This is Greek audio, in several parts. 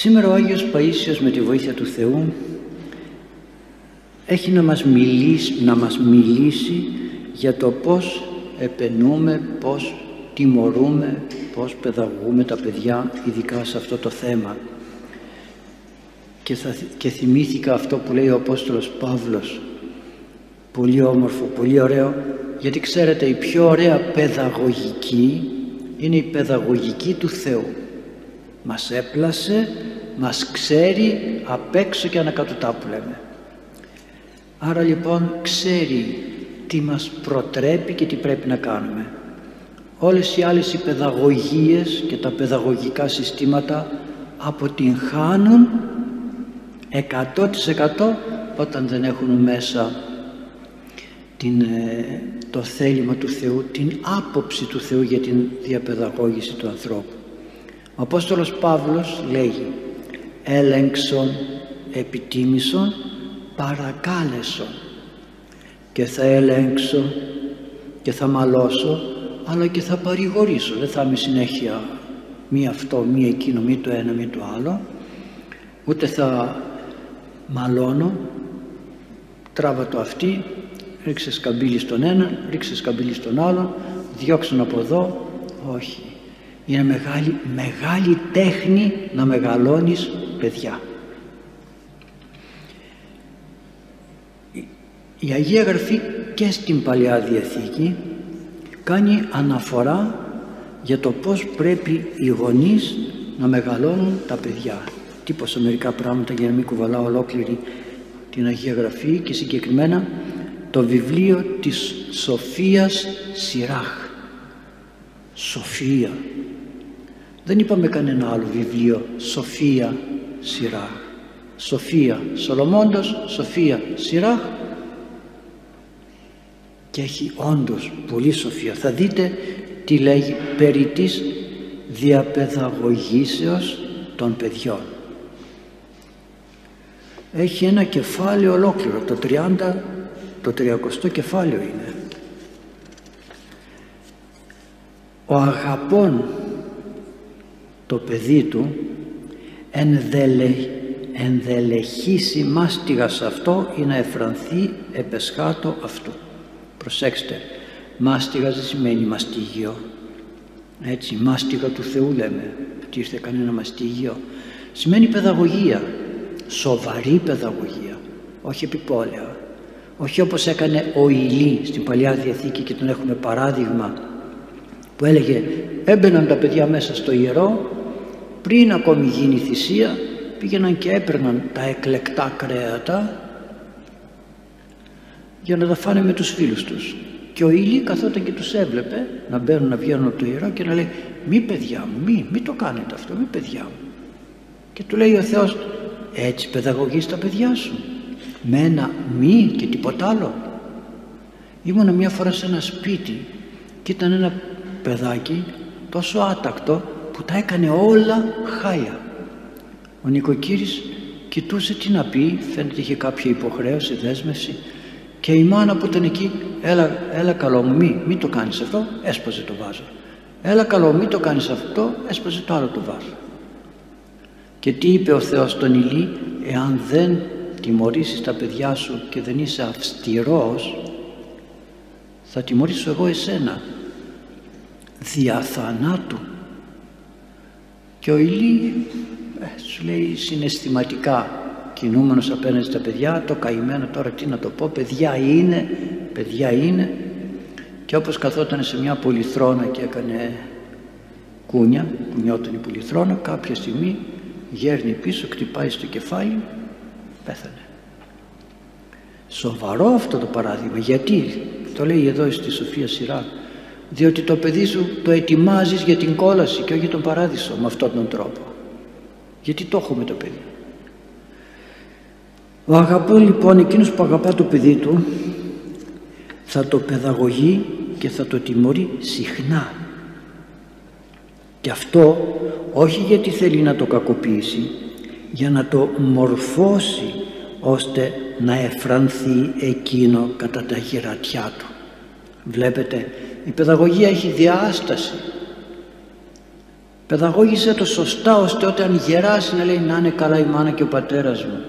Σήμερα ο Άγιος Παΐσιος με τη βοήθεια του Θεού έχει να μας μιλήσει, να μας μιλήσει για το πώς επενούμε, πώς τιμωρούμε, πώς παιδαγούμε τα παιδιά ειδικά σε αυτό το θέμα. Και, θα, και θυμήθηκα αυτό που λέει ο Απόστολος Παύλος πολύ όμορφο, πολύ ωραίο γιατί ξέρετε η πιο ωραία παιδαγωγική είναι η παιδαγωγική του Θεού μας έπλασε, μας ξέρει απ' έξω και ανακατουτά που λέμε άρα λοιπόν ξέρει τι μας προτρέπει και τι πρέπει να κάνουμε όλες οι άλλες οι παιδαγωγίες και τα παιδαγωγικά συστήματα αποτυγχάνουν 100% όταν δεν έχουν μέσα την, ε, το θέλημα του Θεού, την άποψη του Θεού για την διαπαιδαγώγηση του ανθρώπου. Ο Απόστολος Παύλος λέγει έλεγξον, επιτίμησον, παρακάλεσον. Και θα ελέγξω και θα μαλώσω αλλά και θα παρηγορήσω. Δεν θα είμαι συνέχεια μη αυτό, μη εκείνο, μη το ένα, μη το άλλο. Ούτε θα μαλώνω. Τράβα το αυτή ρίξε σκαμπίλι στον έναν ρίξε σκαμπίλι στον άλλον. Διώξουν από εδώ. Όχι είναι μεγάλη, μεγάλη τέχνη να μεγαλώνεις παιδιά. Η Αγία Γραφή και στην Παλιά Διαθήκη κάνει αναφορά για το πως πρέπει οι γονείς να μεγαλώνουν τα παιδιά. Τύπωσα μερικά πράγματα για να μην κουβαλάω ολόκληρη την Αγία Γραφή και συγκεκριμένα το βιβλίο της Σοφίας Σιράχ. Σοφία δεν είπαμε κανένα άλλο βιβλίο. Σοφία Σιράχ. Σοφία Σολομώντος Σοφία Σιράχ. Και έχει όντως πολύ σοφία. Θα δείτε τι λέγει περί της διαπαιδαγωγήσεως των παιδιών. Έχει ένα κεφάλαιο ολόκληρο το 30 το 30 κεφάλαιο είναι. Ο αγαπών το παιδί του ενδελε, ενδελεχήσει μάστιγας αυτό ή να εφρανθεί επεσχάτω αυτού. Προσέξτε μάστιγας δεν σημαίνει μαστίγιο έτσι μάστιγα του Θεού λέμε ότι ήρθε κανένα μαστίγιο σημαίνει παιδαγωγία σοβαρή παιδαγωγία όχι επιπόλαια. Όχι όπως έκανε ο Ηλί στην Παλιά Διαθήκη και τον έχουμε παράδειγμα που έλεγε έμπαιναν τα παιδιά μέσα στο ιερό πριν ακόμη γίνει η θυσία πήγαιναν και έπαιρναν τα εκλεκτά κρέατα για να τα φάνε με τους φίλους τους. Και ο Ηλί καθόταν και τους έβλεπε να μπαίνουν να βγαίνουν από το ιερό και να λέει μη παιδιά μου, μη, μη το κάνετε αυτό, μη παιδιά μου και του λέει ο Θεός έτσι παιδαγωγείς τα παιδιά σου με ένα μη και τίποτα άλλο ήμουν μια φορά σε ένα σπίτι και ήταν ένα παιδάκι τόσο άτακτο που τα έκανε όλα χάια ο νοικοκύρης κοιτούσε τι να πει φαίνεται είχε κάποια υποχρέωση, δέσμευση. Και η μάνα που ήταν εκεί έλα, έλα καλό μου μη, μη το κάνεις αυτό έσπαζε το βάζο. Έλα καλό μη το κάνεις αυτό έσπαζε το άλλο το βάζο. Και τι είπε ο Θεός στον Ηλί εάν δεν τιμωρήσεις τα παιδιά σου και δεν είσαι αυστηρός θα τιμωρήσω εγώ εσένα δια θανάτου και ο Ηλί ε, σου λέει συναισθηματικά κινούμενος απέναντι στα παιδιά το καημένο τώρα τι να το πω παιδιά είναι παιδιά είναι. Και όπως καθόταν σε μια πολυθρόνα και έκανε κούνια κουνιόταν η πολυθρόνα κάποια στιγμή γέρνει πίσω κτυπάει στο κεφάλι πέθανε. Σοβαρό αυτό το παράδειγμα. Γιατί; Το λέει εδώ στη Σοφία Σειρά διότι το παιδί σου το ετοιμάζεις για την κόλαση και όχι τον παράδεισο με αυτόν τον τρόπο. Γιατί το έχουμε το παιδί. Ο αγαπώ λοιπόν εκείνος που αγαπά το παιδί του θα το παιδαγωγεί και θα το τιμωρεί συχνά. Και αυτό όχι γιατί θέλει να το κακοποιήσει για να το μορφώσει ώστε να εφρανθεί εκείνο κατά τα γυρατιά του βλέπετε η παιδαγωγία έχει διάσταση Παιδαγώγησε το σωστά ώστε όταν γεράσει να λέει να είναι καλά η μάνα και ο πατέρας μου.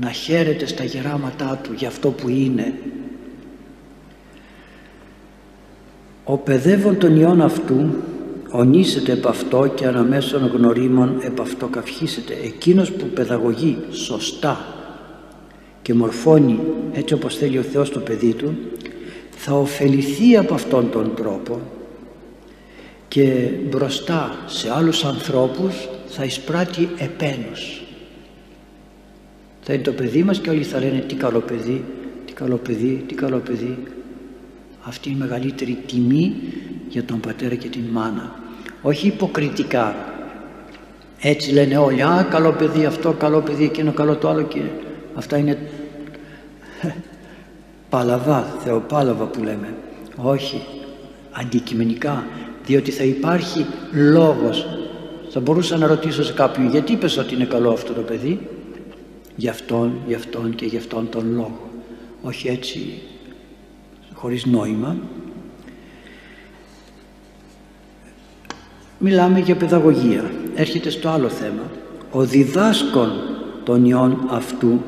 Να χαίρεται στα γεράματά του για αυτό που είναι. Ο παιδεύων των ιών αυτού ονίσεται επ' αυτό και αναμέσων γνωρίμων επ' αυτό καυχήσεται. Εκείνος που παιδαγωγεί σωστά και μορφώνει έτσι όπως θέλει ο Θεός το παιδί του θα ωφεληθεί από αυτόν τον τρόπο και μπροστά σε άλλους ανθρώπους θα εισπράττει επένους. Θα είναι το παιδί μας και όλοι θα λένε τι καλό παιδί, τι καλό παιδί, τι καλό παιδί. Αυτή είναι η μεγαλύτερη τιμή για τον πατέρα και την μάνα. Όχι υποκριτικά. Έτσι λένε όλοι, α καλό παιδί αυτό, καλό παιδί εκείνο, καλό το άλλο και αυτά είναι παλαβά, θεοπάλαβα που λέμε. Όχι, αντικειμενικά διότι θα υπάρχει λόγος. Θα μπορούσα να ρωτήσω σε κάποιον γιατί είπες ότι είναι καλό αυτό το παιδί; Για αυτόν, για αυτόν και για αυτόν τον λόγο. Όχι έτσι χωρίς νόημα. Μιλάμε για παιδαγωγία. Έρχεται στο άλλο θέμα. Ο διδάσκων των ιών αυτού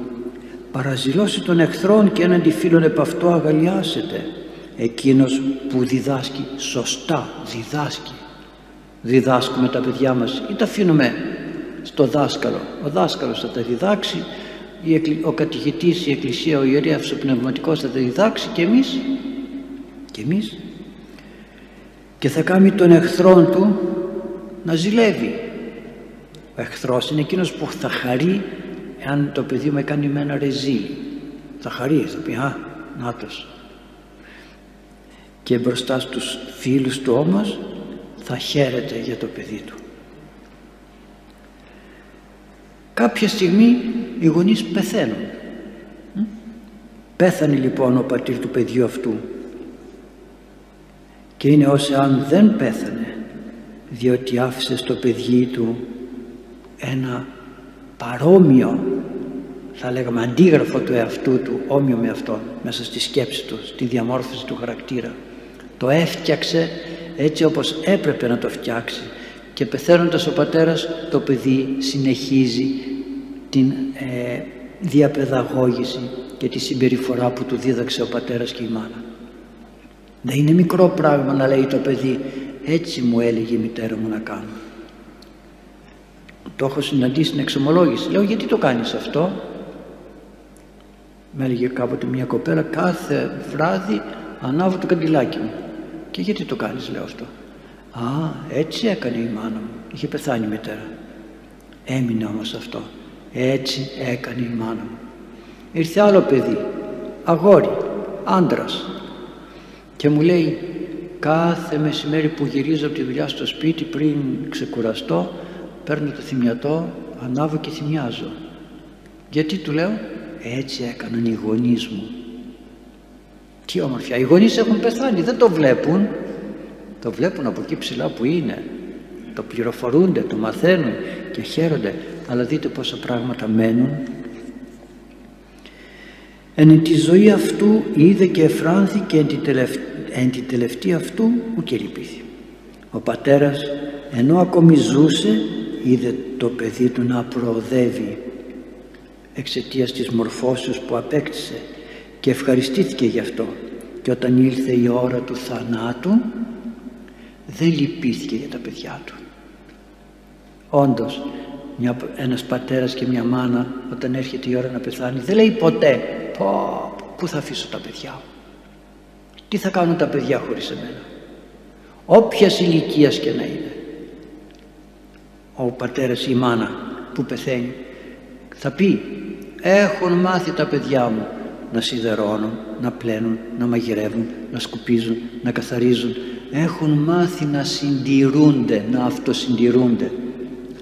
παραζηλώσει των εχθρών και έναντι φίλων επ' αυτό αγαλιάσετε εκείνος που διδάσκει σωστά, διδάσκει. Διδάσκουμε τα παιδιά μας ή τα αφήνουμε στο δάσκαλο. Ο δάσκαλος θα τα διδάξει, ο κατηχητής, η εκκλησία, ο ιερέας, ο πνευματικός θα τα διδάξει και εμείς, και εμείς. Και θα κάνει τον εχθρόν του να ζηλεύει. Ο εχθρός είναι εκείνος που θα χαρεί εάν το παιδί μου έκανε με ένα ρεζί. Θα χαρείς, θα πει «Α, νάτος, και μπροστά στους φίλους του όμως θα χαίρεται για το παιδί του. Κάποια στιγμή οι γονείς πεθαίνουν. Πέθανε λοιπόν ο πατήρ του παιδιού αυτού και είναι ως αν δεν πέθανε διότι άφησε στο παιδί του ένα παρόμοιο θα λέγαμε αντίγραφο του εαυτού του όμοιο με αυτόν μέσα στη σκέψη του, στη διαμόρφωση του χαρακτήρα το έφτιαξε έτσι όπως έπρεπε να το φτιάξει και πεθαίνοντας ο πατέρας το παιδί συνεχίζει την ε, διαπαιδαγώγηση και τη συμπεριφορά που του δίδαξε ο πατέρας και η μάνα. Δεν είναι μικρό πράγμα να λέει το παιδί έτσι μου έλεγε η μητέρα μου να κάνω. Το έχω συναντήσει στην εξομολόγηση. Λέω γιατί το κάνεις αυτό; Με έλεγε κάποτε μια κοπέλα κάθε βράδυ ανάβω το καντιλάκι μου. Και γιατί το κάνεις; λέω αυτό. Α, έτσι έκανε η μάνα μου. Είχε πεθάνει η μητέρα. Έμεινε όμως αυτό. Έτσι έκανε η μάνα μου. Ήρθε άλλο παιδί, αγόρι, άντρας και μου λέει κάθε μεσημέρι που γυρίζω από τη δουλειά στο σπίτι πριν ξεκουραστώ παίρνω το θυμιατό, ανάβω και θυμιάζω. Γιατί του λέω έτσι έκαναν οι γονείς μου τι όμορφια. Οι γονείς έχουν πεθάνει, δεν το βλέπουν. Το βλέπουν από εκεί ψηλά που είναι. Το πληροφορούνται, το μαθαίνουν και χαίρονται. Αλλά δείτε πόσα πράγματα μένουν. Εν τη ζωή αυτού είδε και εφράνθηκε εν τη, εν τη τελευταία αυτού ουκ λυπήθη. Ο πατέρας ενώ ακόμη ζούσε είδε το παιδί του να προοδεύει εξαιτίας της μορφώσεως που απέκτησε και ευχαριστήθηκε γι' αυτό. Και όταν ήλθε η ώρα του θανάτου δεν λυπήθηκε για τα παιδιά του. Όντως μια, ένας πατέρας και μια μάνα όταν έρχεται η ώρα να πεθάνει δεν λέει ποτέ πω, πού θα αφήσω τα παιδιά μου; Τι θα κάνουν τα παιδιά χωρίς εμένα; Όποιας ηλικίας και να είναι ο πατέρας ή η μάνα που πεθαίνει θα πει έχουν μάθει τα παιδιά μου να σιδερώνουν, να πλένουν, να μαγειρεύουν, να σκουπίζουν, να καθαρίζουν. Έχουν μάθει να συντηρούνται, να αυτοσυντηρούνται.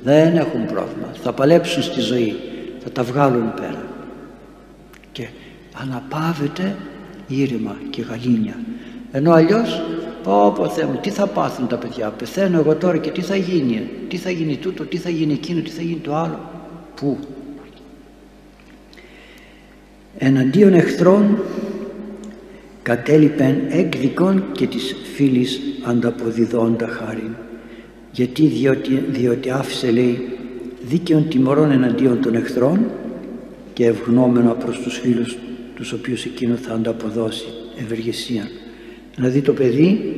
Δεν έχουν πρόβλημα. Θα παλέψουν στη ζωή. Θα τα βγάλουν πέρα. Και αναπαύεται ήρεμα και γαλήνια. Ενώ αλλιώς, πω πω Θεέ μου, τι θα πάθουν τα παιδιά; Πεθαίνω εγώ τώρα και τι θα γίνει; Τι θα γίνει τούτο, τι θα γίνει εκείνο, τι θα γίνει το άλλο; Πού; Εναντίον εχθρών κατέλειπεν εκδικών και της φίλης ανταποδιδόντα χάρη γιατί διότι, διότι άφησε λέει δίκαιον τιμωρών εναντίον των εχθρών και ευγνώμενο προς τους φίλους τους οποίους εκείνο θα ανταποδώσει ευεργεσία. Δηλαδή το παιδί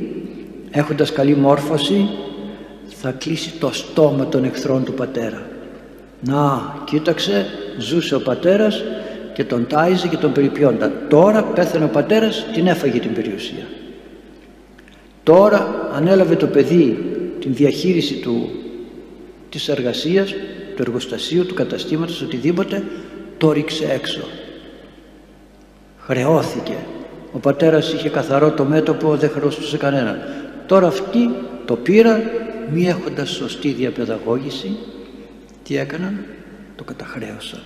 έχοντας καλή μόρφωση θα κλείσει το στόμα των εχθρών του πατέρα. Να, κοίταξε, ζούσε ο πατέρας και τον τάιζε και τον περιποιόντα. Τώρα πέθανε ο πατέρας, την έφαγε την περιουσία. Τώρα ανέλαβε το παιδί την διαχείριση του, της εργασίας, του εργοστασίου, του καταστήματος, οτιδήποτε, το ρίξε έξω. Χρεώθηκε. Ο πατέρας είχε καθαρό το μέτωπο, δεν χρεωστούσε κανέναν. Τώρα αυτοί το πήραν, μη έχοντας σωστή διαπαιδαγώγηση, τι έκαναν, το καταχρέωσαν.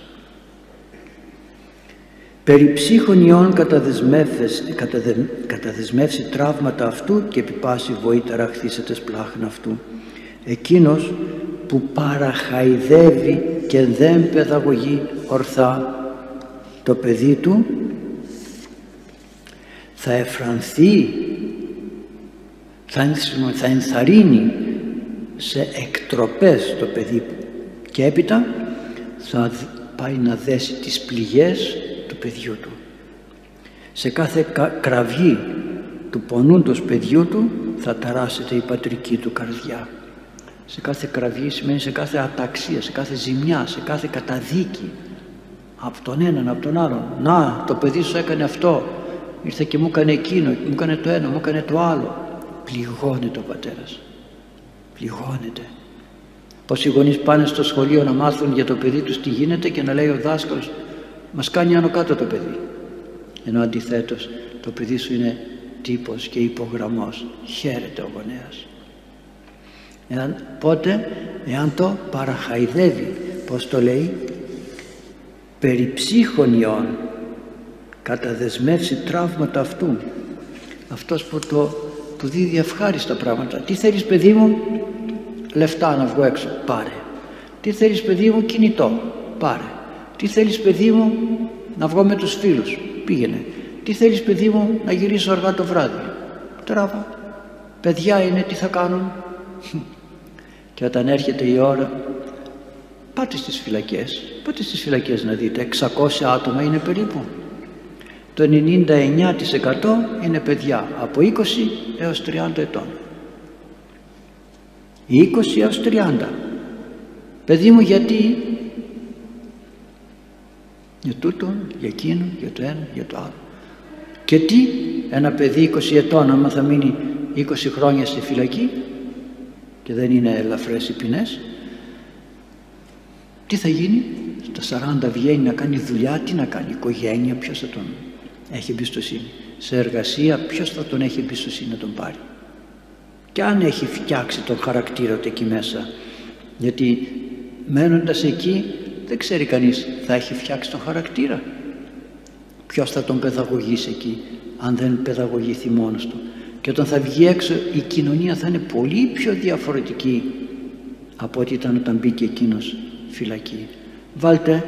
Περί ψύχων ιών καταδεσμεύσει τραύματα αυτού και επί πάση βοήτερα χθίσετε σπλάχνα αυτού. Εκείνος που παραχαϊδεύει και δεν παιδαγωγεί ορθά το παιδί του θα εφρανθεί θα ενθαρρύνει σε εκτροπές το παιδί και έπειτα θα πάει να δέσει τις πληγές του παιδιού του. Σε κάθε κραυγή του πονούντος παιδιού του θα ταράσεται η πατρική του καρδιά. Σε κάθε κραυγή σημαίνει σε κάθε αταξία, σε κάθε ζημιά, σε κάθε καταδίκη από τον έναν, από τον άλλον. Να, το παιδί σου έκανε αυτό, ήρθε και μου έκανε εκείνο, μου έκανε το ένα, μου έκανε το άλλο. Πληγώνεται ο πατέρας. Πληγώνεται. Πως οι γονείς πάνε στο σχολείο να μάθουν για το παιδί τους τι γίνεται και να λέει ο δάσκαλος μας κάνει άνω κάτω το παιδί. Ενώ αντιθέτως το παιδί σου είναι τύπος και υπογραμμός. Χαίρεται ο γονέας. Εάν, πότε, εάν το παραχαϊδεύει, πως το λέει, περί ψύχων ιών, καταδεσμεύσει τραύματα αυτού. Αυτός που το του δίδει ευχάριστα πράγματα. Τι θέλεις παιδί μου, λεφτά να βγω έξω, πάρε. Τι θέλεις παιδί μου, κινητό, πάρε. Τι θέλεις παιδί μου, να βγω με τους φίλους, πήγαινε. Τι θέλεις παιδί μου, να γυρίσω αργά το βράδυ, τράβα. Παιδιά είναι, τι θα κάνουν; Και όταν έρχεται η ώρα, πάτε στις φυλακές, πάτε στις φυλακές να δείτε, 600 άτομα είναι περίπου το 99% είναι παιδιά από 20 έως 30 ετών. 20 έως 30 παιδί μου γιατί; Για τούτο, για εκείνο, για το ένα, για το άλλο. Και τι; Ένα παιδί 20 ετών άμα θα μείνει 20 χρόνια στη φυλακή και δεν είναι ελαφρές οι ποινές τι θα γίνει; Στα 40 βγαίνει να κάνει δουλειά τι να κάνει; Οικογένεια ποιος θα τον έχει εμπιστοσύνη. Σε εργασία ποιος θα τον έχει εμπιστοσύνη να τον πάρει; Και αν έχει φτιάξει τον χαρακτήρα του εκεί μέσα. Γιατί μένοντας εκεί δεν ξέρει κανείς θα έχει φτιάξει τον χαρακτήρα. Ποιος θα τον παιδαγωγήσει εκεί αν δεν παιδαγωγηθεί μόνος του. Και όταν θα βγει έξω η κοινωνία θα είναι πολύ πιο διαφορετική από ό,τι ήταν όταν μπήκε εκείνος φυλακή. Βάλτε,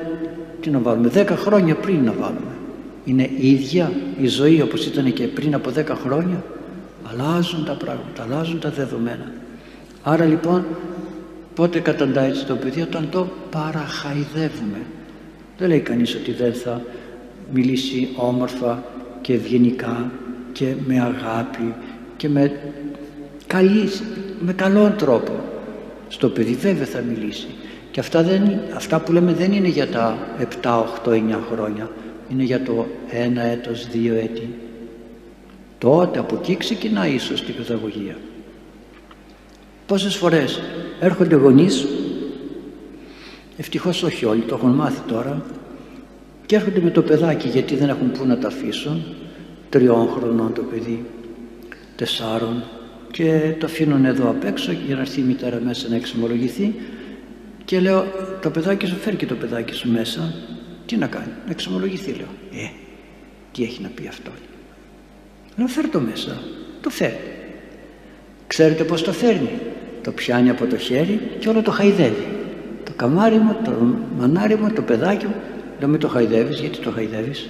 τι να βάλουμε, δέκα χρόνια πριν να βάλουμε είναι ίδια η ζωή όπως ήταν και πριν από 10 χρόνια. Αλλάζουν τα πράγματα, αλλάζουν τα δεδομένα. Άρα λοιπόν πότε καταντάει έτσι το παιδί όταν το παραχαϊδεύουμε. Δεν λέει κανείς ότι δεν θα μιλήσει όμορφα και ευγενικά και με αγάπη και με, καλή, με καλόν τρόπο στο παιδί. Βέβαια θα μιλήσει. Και αυτά, δεν, αυτά που λέμε δεν είναι για τα 7, 8, 9 χρόνια είναι για το ένα έτος, δύο έτη. Τότε από εκεί ξεκινάει η σωστή παιδαγωγία. Πόσες φορές έρχονται γονείς, ευτυχώς όχι όλοι, το έχουν μάθει τώρα, και έρχονται με το παιδάκι γιατί δεν έχουν πού να τα αφήσουν, τριών χρονών το παιδί, τεσσάρων, και το αφήνουν εδώ απ' έξω για να έρθει η μητέρα μέσα να εξομολογηθεί. Και λέω το παιδάκι σου φέρει και το παιδάκι σου μέσα τι να κάνει, να εξομολογηθεί λέω. Ε, τι έχει να πει αυτό. Λέω φέρ το μέσα, το φέρει. Ξέρετε πως το φέρνει; Το πιάνει από το χέρι και όλο το χαϊδεύει. Το καμάρι μου, το μανάρι μου, το παιδάκι μου. Λέω μην το χαϊδεύεις, γιατί το χαϊδεύεις;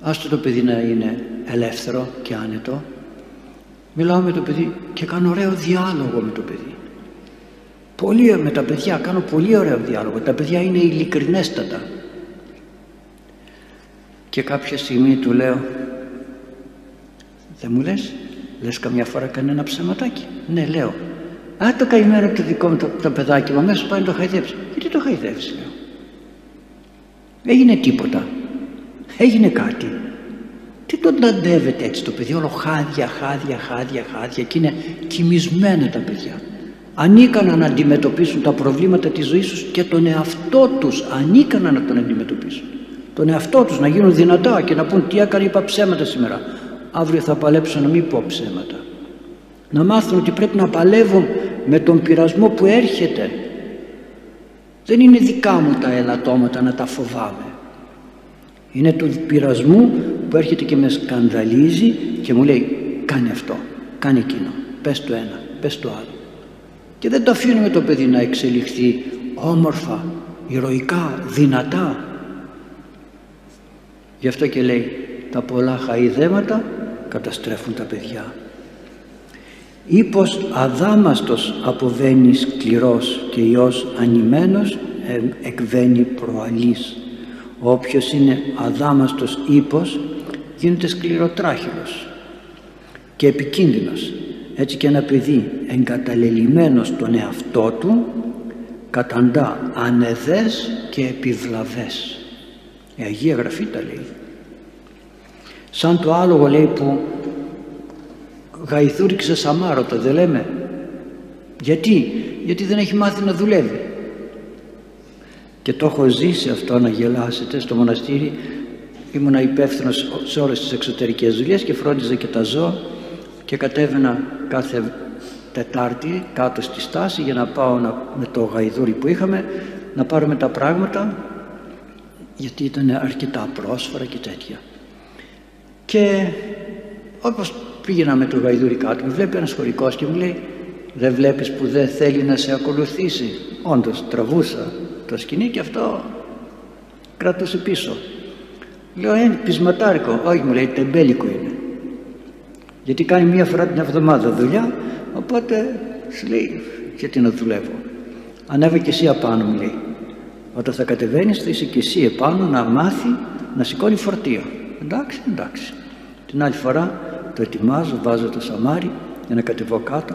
Άστο το παιδί να είναι ελεύθερο και άνετο. μιλάω με το παιδί και κάνω ωραίο διάλογο με το παιδί πολύ με τα παιδιά κάνω πολύ ωραίο διάλογο τα παιδιά είναι ειλικρινέστατα και κάποια στιγμή του λέω δεν μου λες λες καμιά φορά κανένα ψεματάκι; Ναι λέω Α, το καημένο από το δικό μου το, το παιδάκι μου, αμέσως πάει να το χαϊδέψει. Γιατί το χαϊδεύσει, λέω. Έγινε τίποτα. Έγινε κάτι. Τι τον ταντεύεται έτσι το παιδί, όλο χάδια, χάδια, χάδια, χάδια και είναι κοιμισμένα τα παιδιά. Ανίκανα να αντιμετωπίσουν τα προβλήματα της ζωής τους και τον εαυτό τους. Ανίκανα να τον αντιμετωπίσουν. Τον εαυτό τους να γίνουν δυνατά και να πούν τι έκανε είπα ψέματα σήμερα. Αύριο θα παλέψω να μην πω ψέματα να μάθουν ότι πρέπει να παλεύουν με τον πειρασμό που έρχεται. Δεν είναι δικά μου τα ελαττώματα να τα φοβάμαι. Είναι του πειρασμού που έρχεται και με σκανδαλίζει και μου λέει κάνε αυτό, κάνε εκείνο πες το ένα, πες το άλλο και δεν το αφήνουμε το παιδί να εξελιχθεί όμορφα, ηρωικά, δυνατά γι' αυτό και λέει τα πολλά χαϊδέματα καταστρέφουν τα παιδιά Ήπως αδάμαστος αποβαίνει σκληρός και Υιός ανημένος εκβαίνει προαλής. Όποιος είναι αδάμαστος ύπος γίνεται σκληροτράχυλος και επικίνδυνος. Έτσι και ένα παιδί εγκαταλελειμμένος στον εαυτό του καταντά ανεδές και επιβλαβές. Η Αγία Γραφή τα λέει. Σαν το άλογο λέει που γαϊθούριξε σαμάρωτα δεν λέμε γιατί; Γιατί δεν έχει μάθει να δουλεύει και το έχω ζήσει αυτό να γελάσετε στο μοναστήρι ήμουνα υπεύθυνος σε όλες τις εξωτερικές δουλειές και φρόντιζα και τα ζώα και κατέβαινα κάθε Τετάρτη κάτω στη στάση για να πάω να, με το γαϊδούρι που είχαμε να πάρουμε τα πράγματα γιατί ήταν αρκετά πρόσφορα και τέτοια. Και όπως πήγαινα με το γαϊδούρι κάτω με βλέπει ένας χωρικός και μου λέει δεν βλέπεις που δεν θέλει να σε ακολουθήσει όντως τραβούσα το σκηνή και αυτό κρατούσε πίσω. Λέω ε πεισματάρικο όχι μου λέει τεμπέλικο είναι γιατί κάνει μία φορά την εβδομάδα δουλειά οπότε σου λέει γιατί να δουλεύω ανέβε και εσύ απάνω μου λέει. Όταν θα κατεβαίνεις θα είσαι και εσύ επάνω να μάθει να σηκώνει φορτίο. Εντάξει εντάξει. Την άλλη φορά το ετοιμάζω, βάζω το σαμάρι για να κατεβώ κάτω.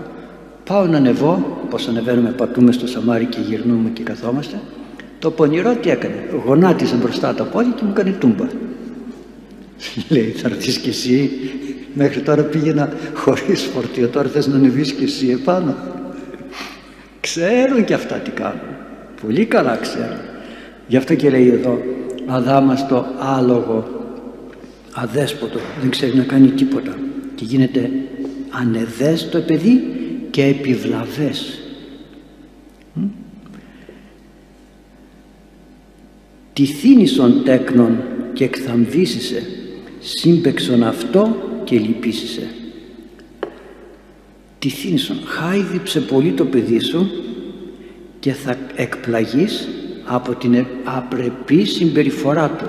Πάω να ανεβώ, πως ανεβαίνουμε πατούμε στο σαμάρι και γυρνούμε και καθόμαστε. Το πονηρό τι έκανε, γονάτισε μπροστά τα πόδια και μου έκανε τούμπα. Λέει θα έρθεις κι εσύ μέχρι τώρα πήγαινα χωρίς φορτίο τώρα θες να ανεβείς κι εσύ επάνω. Ξέρουν και αυτά τι κάνουν. Πολύ καλά ξέρουν. Γι' αυτό και λέει εδώ αδάμαστο άλογο αδέσποτο δεν ξέρει να κάνει τίποτα και γίνεται ανεδές το παιδί και επιβλαβές. Τι θύνησον τέκνον και εκθαμβήσισε σύμπεξον αυτό και λυπήσισε τι θύνησον χάιδεψε πολύ το παιδί σου και θα εκπλαγείς από την απρεπή συμπεριφορά του.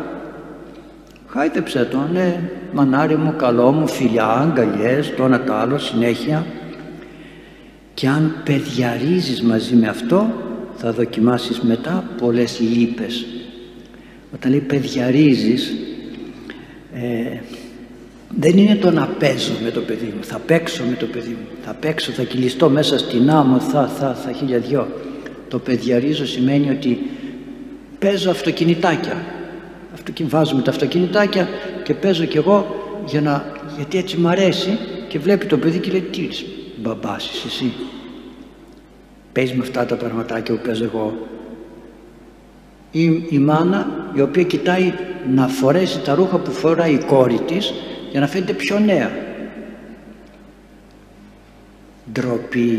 Χάιδεψε το ναι μανάρι μου καλό μου φιλιά αγκαλιές το ένα το άλλο συνέχεια. Και αν παιδιαρίζεις μαζί με αυτό θα δοκιμάσεις μετά πολλές λύπες. Όταν λέει παιδιαρίζεις ε, δεν είναι το να παίζω με το παιδί μου. Θα παίξω με το παιδί μου. Θα παίξω, θα κυλιστώ μέσα στην άμμο θα, θα, θα χιλιαδιό το παιδιαρίζω σημαίνει ότι παίζω αυτοκινητάκια. Βάζουμε τα αυτοκινητάκια και παίζω κι εγώ για να, γιατί έτσι μ' αρέσει και βλέπει το παιδί και λέει τι μπαμπάς είσαι εσύ. Παίζεις με αυτά τα πραγματάκια που παίζω εγώ ή η μάνα η οποία κοιτάει να φορέσει τα ρούχα που φοράει η κόρη της για να φαίνεται πιο νέα. Ντροπή.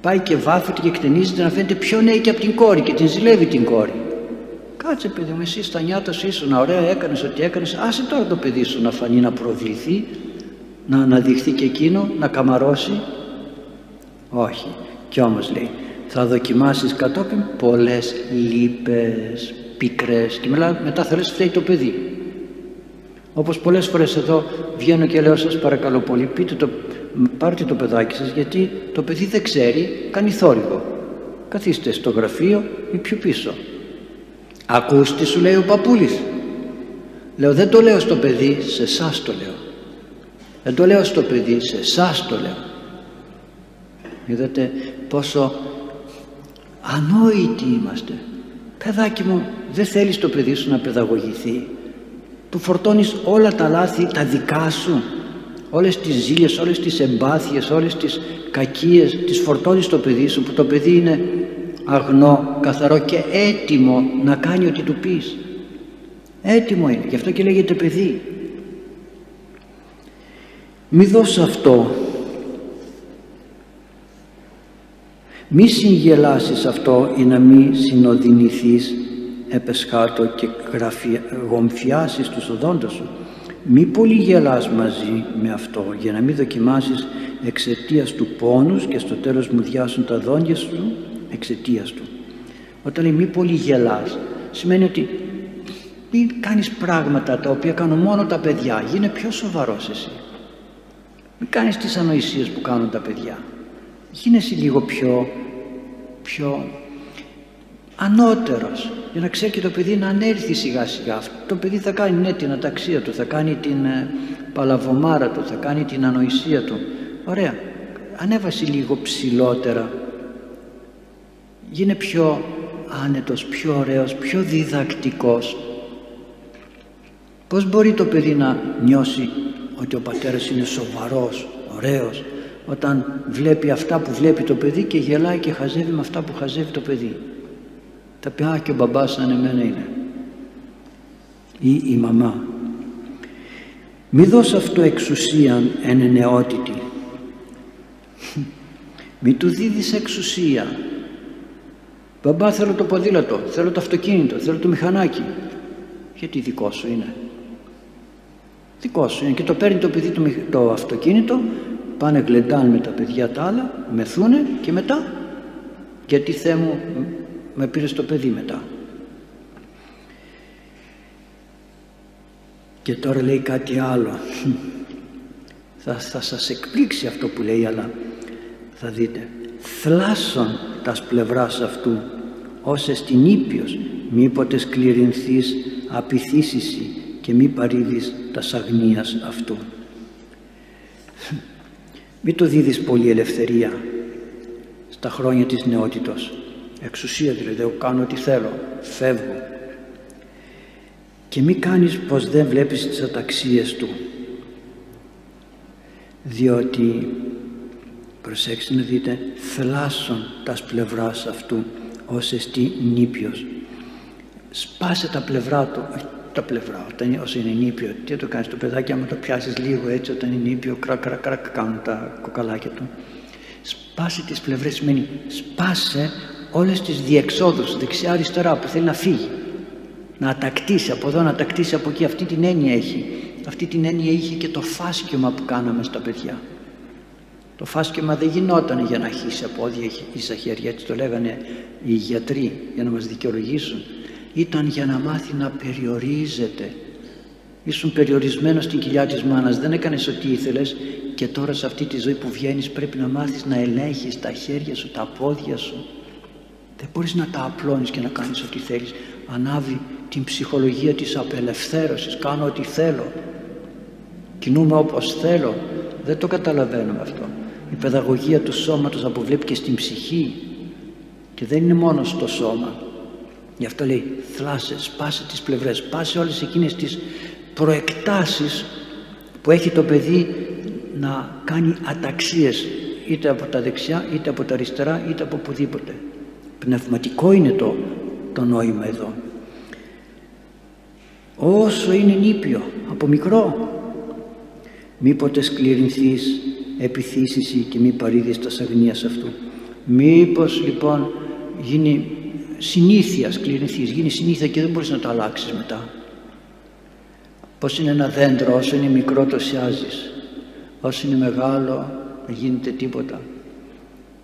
Πάει και βάφεται και εκτενίζεται να φαίνεται πιο νέα και από την κόρη και την ζηλεύει την κόρη. Κάτσε παιδί μου εσύ στα νιάτα σου ήσουν ωραία έκανες ό,τι έκανες. Άσε τώρα το παιδί σου να φανεί να προβληθεί να αναδειχθεί και εκείνο να καμαρώσει. Όχι. Κι όμως λέει θα δοκιμάσεις κατόπιν πολλές λύπες πικρές. Και μετά θα λες φταίει το παιδί όπως πολλές φορές εδώ βγαίνω και λέω σας παρακαλώ πολύ πείτε το πάρτε το παιδάκι σας γιατί το παιδί δεν ξέρει, κάνει θόρυβο. Καθίστε στο γραφείο ή πιο πίσω. Ακούς τι σου λέει ο παππούλης. Λέω δεν το λέω στο παιδί, σε εσάς το λέω. Δεν το λέω στο παιδί, σε εσάς το λέω. Είδατε πόσο ανόητοι είμαστε. Παιδάκι μου, δεν θέλεις το παιδί σου να παιδαγωγηθεί. Του φορτώνεις όλα τα λάθη τα δικά σου. Όλες τις ζήλιες, όλες τις εμπάθειες, όλες τις κακίες τις φορτώνεις στο παιδί σου που το παιδί είναι αγνό, καθαρό και έτοιμο να κάνει ό,τι του πεις. Έτοιμο είναι, γι' αυτό και λέγεται παιδί. Μη δώσ' αυτό. Μη συγγελάσεις αυτό ή να μη συνοδυνηθείς επεσχάτω και γομφιάσεις τους οδόντες σου. Μη πολύ γελάς μαζί με αυτό για να μην δοκιμάσεις εξαιτίας του πόνους και στο τέλος μου διάσουν τα δόντια σου εξαιτίας του. Όταν λέει μη πολύ γελάς σημαίνει ότι μην κάνεις πράγματα τα οποία κάνουν μόνο τα παιδιά. Γίνε πιο σοβαρός εσύ. Μην κάνεις τις ανοησίες που κάνουν τα παιδιά. Γίνεσαι λίγο πιο, πιο ανώτερος για να ξέρει και το παιδί να ανέλθει σιγά σιγά. Το παιδί θα κάνει ναι την αταξία του, θα κάνει την ε, παλαβομάρα του, θα κάνει την ανοησία του. Ωραία. Ανέβασε λίγο ψηλότερα. Γίνε πιο άνετος, πιο ωραίος, πιο διδακτικός. Πώς μπορεί το παιδί να νιώσει ότι ο πατέρας είναι σοβαρός, ωραίος, όταν βλέπει αυτά που βλέπει το παιδί και γελάει και χαζεύει με αυτά που χαζεύει το παιδί; Τα πει, α και ο μπαμπάς σαν εμένα είναι. Ή η μαμά. Μη δώσ' αυτό εξουσίαν εν νεότητη. Μη του δίδεις εξουσία. Μπαμπά θέλω το ποδήλατο, θέλω το αυτοκίνητο, θέλω το μηχανάκι. Γιατί δικό σου είναι; Δικό σου είναι και το παίρνει το παιδί το, το αυτοκίνητο, πάνε γλεντάν με τα παιδιά τα άλλα, μεθούνε και μετά γιατί Θεέ μου με πήρε το παιδί μετά. Και τώρα λέει κάτι άλλο. Θα, θα σας εκπλήξει αυτό που λέει αλλά θα δείτε. Θλάσσον τας πλευράς αυτού όσες την ήπιος μήποτε σκληρινθείς απειθήσισι και μη παρήδεις τας αγνίας αυτού. Μη το δίδεις πολύ ελευθερία στα χρόνια της νεότητος εξουσία δηλαδή εγώ κάνω ό,τι θέλω φεύγω. Και μη κάνεις πως δεν βλέπεις τις αταξίες του. Διότι προσέξτε να δείτε θλάσσον τας πλευράς αυτού ως εστί νήπιος. Σπάσε τα πλευρά του τα πλευρά όταν, όσο είναι νήπιο τι το κάνεις το παιδάκι άμα το πιάσεις λίγο έτσι όταν είναι νήπιο κρακ κρακ κρακ κάνουν τα κοκαλάκια του. Σπάσε τις πλευρές σημαίνει σπάσε όλες τις διεξόδους δεξιά αριστερά που θέλει να φύγει να ατακτήσει από εδώ να ατακτήσει από εκεί. Αυτή την έννοια έχει. Αυτή την έννοια είχε και το φάσκιωμα που κάναμε στα παιδιά. Το φάσκιωμα δεν γινόταν για να χύσει πόδια ή στα χέρια έτσι το λέγανε οι γιατροί για να μας δικαιολογήσουν. Ήταν για να μάθει να περιορίζεται. Ήσουν περιορισμένος στην κοιλιά της μάνας. Δεν έκανες ό,τι ήθελες. Και τώρα σε αυτή τη ζωή που βγαίνεις πρέπει να μάθεις να ελέγχεις τα χέρια σου, τα πόδια σου δεν μπορείς να τα απλώνεις και να κάνεις ό,τι θέλεις. Ανάβει την ψυχολογία της απελευθέρωσης. Κάνω ό,τι θέλω. Κινούμαι όπως θέλω. Δεν το καταλαβαίνουμε αυτό. Η παιδαγωγία του σώματος αποβλέπει και στην ψυχή. Και δεν είναι μόνο στο σώμα. Γι' αυτό λέει θλάσε, σπάσε τις πλευρές, σπάσε όλες εκείνες τις προεκτάσεις που έχει το παιδί να κάνει αταξίες είτε από τα δεξιά είτε από τα αριστερά είτε από οπουδήποτε. Πνευματικό είναι το, το νόημα εδώ. Όσο είναι νήπιο, από μικρό, μήποτε σκληρινθείς, επιθύσεις και μη παρήδεις τα αγνίας αυτού. Μήπως λοιπόν γίνει συνήθεια σκληρινθείς, γίνει συνήθεια και δεν μπορείς να το αλλάξεις μετά. Πώς είναι ένα δέντρο, όσο είναι μικρό το σιάζεις, όσο είναι μεγάλο δεν γίνεται τίποτα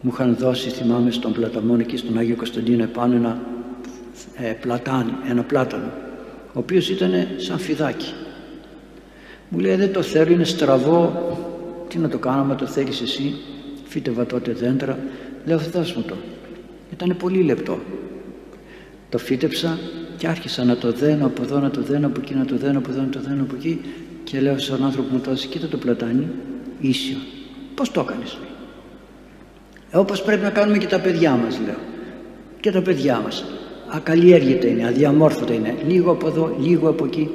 μου είχαν δώσει θυμάμαι στον πλαταμόν εκεί στον Άγιο Κωνσταντίνο επάνω ένα ε, πλατάνι, ένα πλάτανο ο οποίος ήταν σαν φιδάκι μου λέει δεν το θέλω είναι στραβό τι να το κάνω, μα το θέλεις εσύ, φύτευα τότε δέντρα. Λέω, δώσ' μου το. Ήταν πολύ λεπτό. Το φύτεψα και άρχισα να το δένω από εδώ, να το δένω από εκεί, να το δένω από εδώ, να το δένω από εκεί και λέω στον άνθρωπο μου τόσο, κοίτα το πλατάνι, ίσιο. Πώς το έκανες, ε, όπως πρέπει να κάνουμε και τα παιδιά μας, λέω. Και τα παιδιά μας. Ακαλλιέργητα είναι, αδιαμόρφωτα είναι. Λίγο από εδώ, λίγο από εκεί.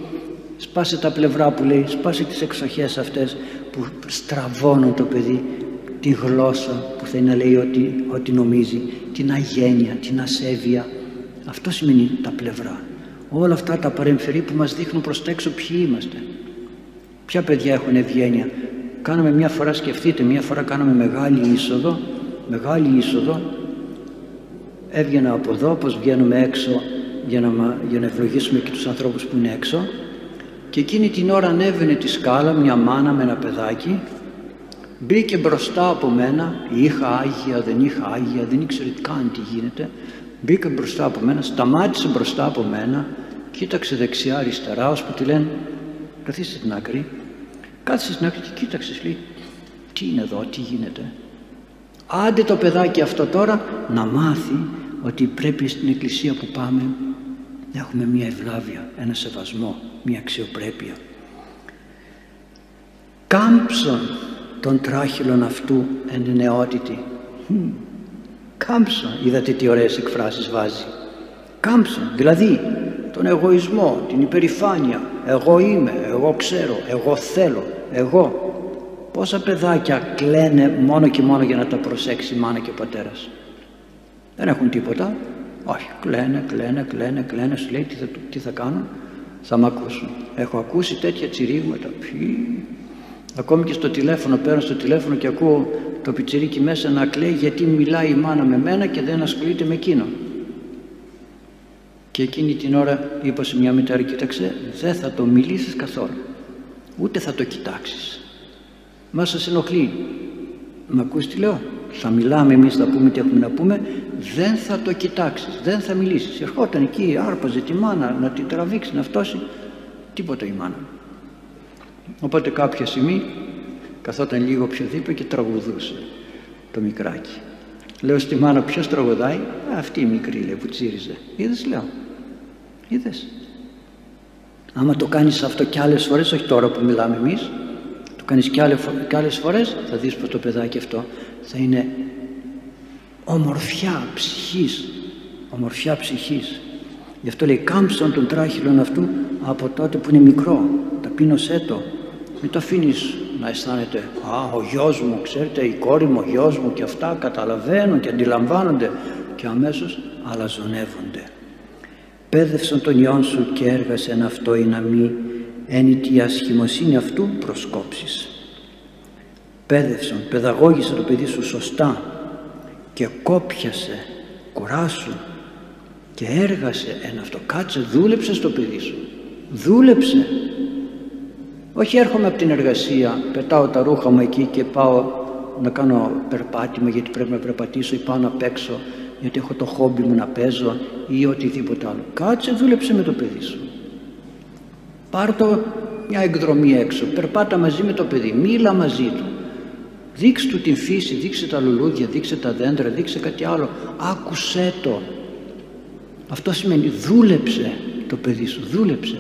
Σπάσε τα πλευρά που λέει, σπάσε τις εξοχές αυτές που στραβώνουν το παιδί, τη γλώσσα που θέλει να λέει ό,τι, ό,τι νομίζει, την αγένεια, την ασέβεια. Αυτό σημαίνει τα πλευρά. Όλα αυτά τα παρεμφερή που μας δείχνουν προς τα έξω ποιοι είμαστε. Ποια παιδιά έχουν ευγένεια. Κάναμε μια φορά, σκεφτείτε, μια φορά κάναμε μεγάλη είσοδο, μεγάλη είσοδο, έβγαινα από εδώ, όπως βγαίνουμε έξω για να, για να ευλογήσουμε και τους ανθρώπους που είναι έξω. Και εκείνη την ώρα ανέβαινε τη σκάλα μια μάνα με ένα παιδάκι. Μπήκε μπροστά από μένα είχα Άγια, δεν είχα Άγια δεν ήξερε καν τι γίνεται μπήκε μπροστά από μένα, σταμάτησε μπροστά από μένα κοίταξε δεξιά αριστερά ώσπου τη λένε καθίστε στην άκρη κάθισε στην άκρη και κοίταξες λέει τι είναι εδώ, τι γίνεται άντε το παιδάκι αυτό τώρα να μάθει ότι πρέπει στην εκκλησία που πάμε να έχουμε μια ευλάβεια, ένα σεβασμό, μια αξιοπρέπεια. Κάμψον τον τράχυλον αυτού εν νεότητη. Κάμψον, είδατε τι ωραίες εκφράσεις βάζει. Κάμψον, δηλαδή τον εγωισμό, την υπερηφάνεια. Εγώ είμαι, εγώ ξέρω, εγώ θέλω, εγώ. Πόσα παιδάκια κλαίνε μόνο και μόνο για να τα προσέξει η μάνα και ο πατέρας; Δεν έχουν τίποτα. Όχι, κλαίνε, κλαίνε, κλαίνε, κλαίνε. Σου λέει τι θα, τι θα κάνουν; Θα μ' ακούσουν. Έχω ακούσει τέτοια τσιρίγματα. Ποιοι. Ακόμη και στο τηλέφωνο, παίρνω στο τηλέφωνο και ακούω το πιτσιρίκι μέσα να κλαίει γιατί μιλάει η μάνα με μένα και δεν ασχολείται με εκείνο. Και εκείνη την ώρα είπα σε μια μητέρα, κοίταξε, δεν θα το μιλήσεις καθόλου. Ούτε θα το κοιτάξεις. Μα σας ενοχλεί. Μ' ακούς τι λέω; Θα μιλάμε εμείς θα πούμε τι έχουμε να πούμε. Δεν θα το κοιτάξεις δεν θα μιλήσεις. Ερχόταν εκεί άρπαζε τη μάνα να την τραβήξει να φτώσει. Τίποτα η μάνα. Οπότε κάποια στιγμή καθόταν λίγο πιο δίπλα και τραγουδούσε το μικράκι. Λέω στη μάνα ποιος τραγουδάει; Αυτή η μικρή λέει που τσίριζε είδες λέω είδες άμα το κάνεις αυτό κι άλλες φορές όχι τώρα που μιλάμε εμείς το κάνεις κι άλλες, κι άλλες φορές θα δεις πως το παιδάκι αυτό θα είναι ομορφιά ψυχής ομορφιά ψυχής. Γι' αυτό λέει κάμψον τον τράχυλον αυτού από τότε που είναι μικρό ταπείνωσέ το μην το αφήνεις να αισθάνεται α ο γιος μου ξέρετε η κόρη μου ο γιος μου και αυτά καταλαβαίνουν και αντιλαμβάνονται και αμέσως αλαζονεύονται. Πέδευσον τον ιόν σου και έργασεν αυτό ή να μη ένι τη ασχημοσύνη αυτού προσκόψεις πέδευσον, παιδαγώγησε το παιδί σου σωστά και κόπιασε, κουράσου και έργασε ένα αυτό. Κάτσε, δούλεψε στο παιδί σου. Δούλεψε. Όχι έρχομαι από την εργασία, πετάω τα ρούχα μου εκεί και πάω να κάνω περπάτημα γιατί πρέπει να περπατήσω ή πάω να παίξω γιατί έχω το χόμπι μου να παίζω ή οτιδήποτε άλλο. Κάτσε, δούλεψε με το παιδί σου. Πάρ' το μια εκδρομή έξω, περπάτα μαζί με το παιδί, μίλα μαζί του. Δείξε του την φύση, δείξε τα λουλούδια, δείξε τα δέντρα, δείξε κάτι άλλο. Άκουσέ το. Αυτό σημαίνει δούλεψε το παιδί σου, δούλεψε.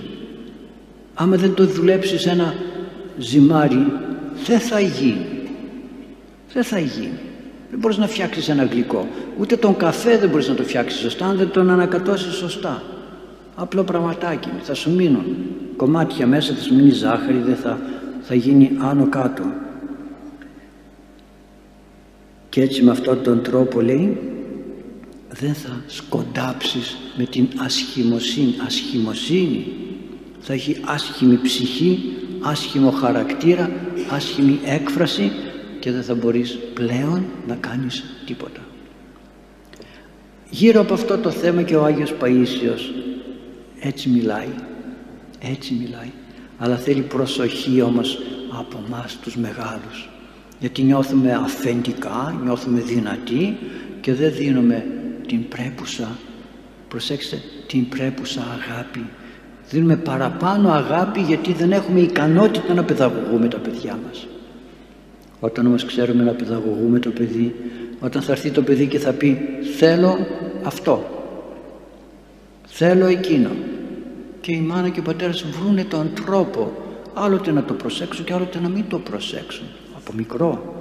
Άμα δεν το δουλέψεις ένα ζυμάρι, δεν θα γίνει. Δεν θα γίνει. Δεν μπορείς να φτιάξεις ένα γλυκό. Ούτε τον καφέ δεν μπορείς να το φτιάξεις σωστά αν δεν τον ανακατώσεις σωστά. Απλό πραγματάκι. Θα σου μείνουν κομμάτια μέσα, θα σου μείνει ζάχαρη, δεν θα, θα γίνει άνω κάτω. Και έτσι με αυτόν τον τρόπο λέει δεν θα σκοντάψεις με την ασχημοσύνη. Ασχημοσύνη θα έχει άσχημη ψυχή, άσχημο χαρακτήρα, άσχημη έκφραση και δεν θα μπορείς πλέον να κάνεις τίποτα. Γύρω από αυτό το θέμα και ο Άγιος Παΐσιος έτσι μιλάει, έτσι μιλάει. Αλλά θέλει προσοχή όμως από μας τους μεγάλους γιατί νιώθουμε αφεντικά, νιώθουμε δυνατοί και δεν δίνουμε την πρέπουσα, προσέξτε, την πρέπουσα αγάπη. Δίνουμε παραπάνω αγάπη γιατί δεν έχουμε ικανότητα να παιδαγωγούμε τα παιδιά μας. Όταν όμως ξέρουμε να παιδαγωγούμε το παιδί, όταν θα έρθει το παιδί και θα πει θέλω αυτό, θέλω εκείνο και η μάνα και ο πατέρας βρούνε τον τρόπο άλλοτε να το προσέξουν και άλλοτε να μην το προσέξουν. Από μικρό.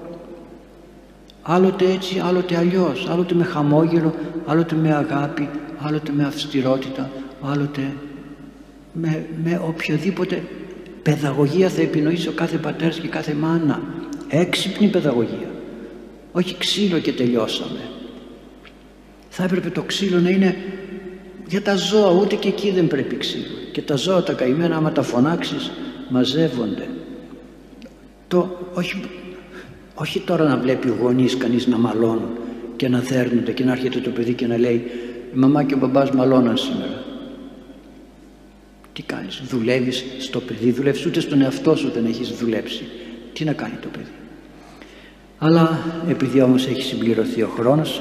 Άλλοτε έτσι, άλλοτε αλλιώς. Άλλοτε με χαμόγελο, άλλοτε με αγάπη άλλοτε με αυστηρότητα άλλοτε με, με οποιαδήποτε παιδαγωγία θα επινοήσει ο κάθε πατέρας και κάθε μάνα. Έξυπνη παιδαγωγία. Όχι ξύλο και τελειώσαμε. Θα έπρεπε το ξύλο να είναι για τα ζώα ούτε και εκεί δεν πρέπει ξύλο και τα ζώα τα καημένα άμα τα φωνάξεις μαζεύονται το, όχι, όχι τώρα να βλέπει ο γονείς κανείς να μαλώνουν και να δέρνονται και να έρχεται το παιδί και να λέει η μαμά και ο μπαμπάς μαλώναν σήμερα τι κάνεις, δουλεύεις στο παιδί, δουλεύεις ούτε στον εαυτό σου δεν έχεις δουλέψει. Τι να κάνει το παιδί. Αλλά επειδή όμως έχει συμπληρωθεί ο χρόνος,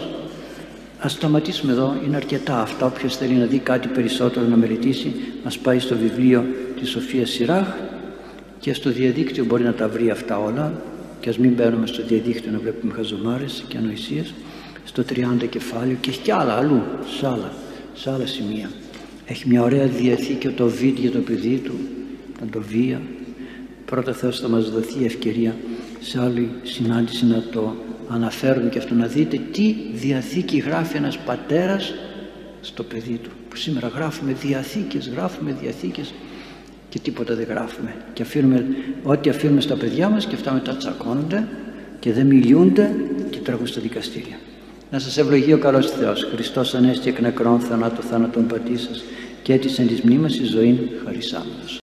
ας σταματήσουμε εδώ, είναι αρκετά αυτά. Όποιος θέλει να δει κάτι περισσότερο να μελετήσει, ας πάει στο βιβλίο της Σοφίας Σιράχ και στο διαδίκτυο μπορεί να τα βρει αυτά όλα και ας μην μπαίνουμε στο διαδίκτυο να βλέπουμε χαζομάρες και ανοησίες στο 30 κεφάλαιο και έχει κι άλλα αλλού, σε άλλα, σε άλλα σημεία. Έχει μια ωραία διαθήκη το βίντεο για το παιδί του, τον το βία. Πρώτα Θεός θα μας δοθεί ευκαιρία σε άλλη συνάντηση να το αναφέρουμε και αυτό να δείτε τι διαθήκη γράφει ένας πατέρας στο παιδί του. Που σήμερα γράφουμε διαθήκες, γράφουμε διαθήκες και τίποτα δεν γράφουμε. Και αφήνουμε, ό,τι αφήνουμε στα παιδιά μας και αυτά μετά τσακώνονται και δεν μιλούνται και τρέχουν στα δικαστήρια. Να σας ευλογεί ο καλός Θεός. Χριστός Ανέστη εκ νεκρών θανάτου θάνατον πατήσας και έτσι εν της μνήμας η ζωή χαρισάμενος.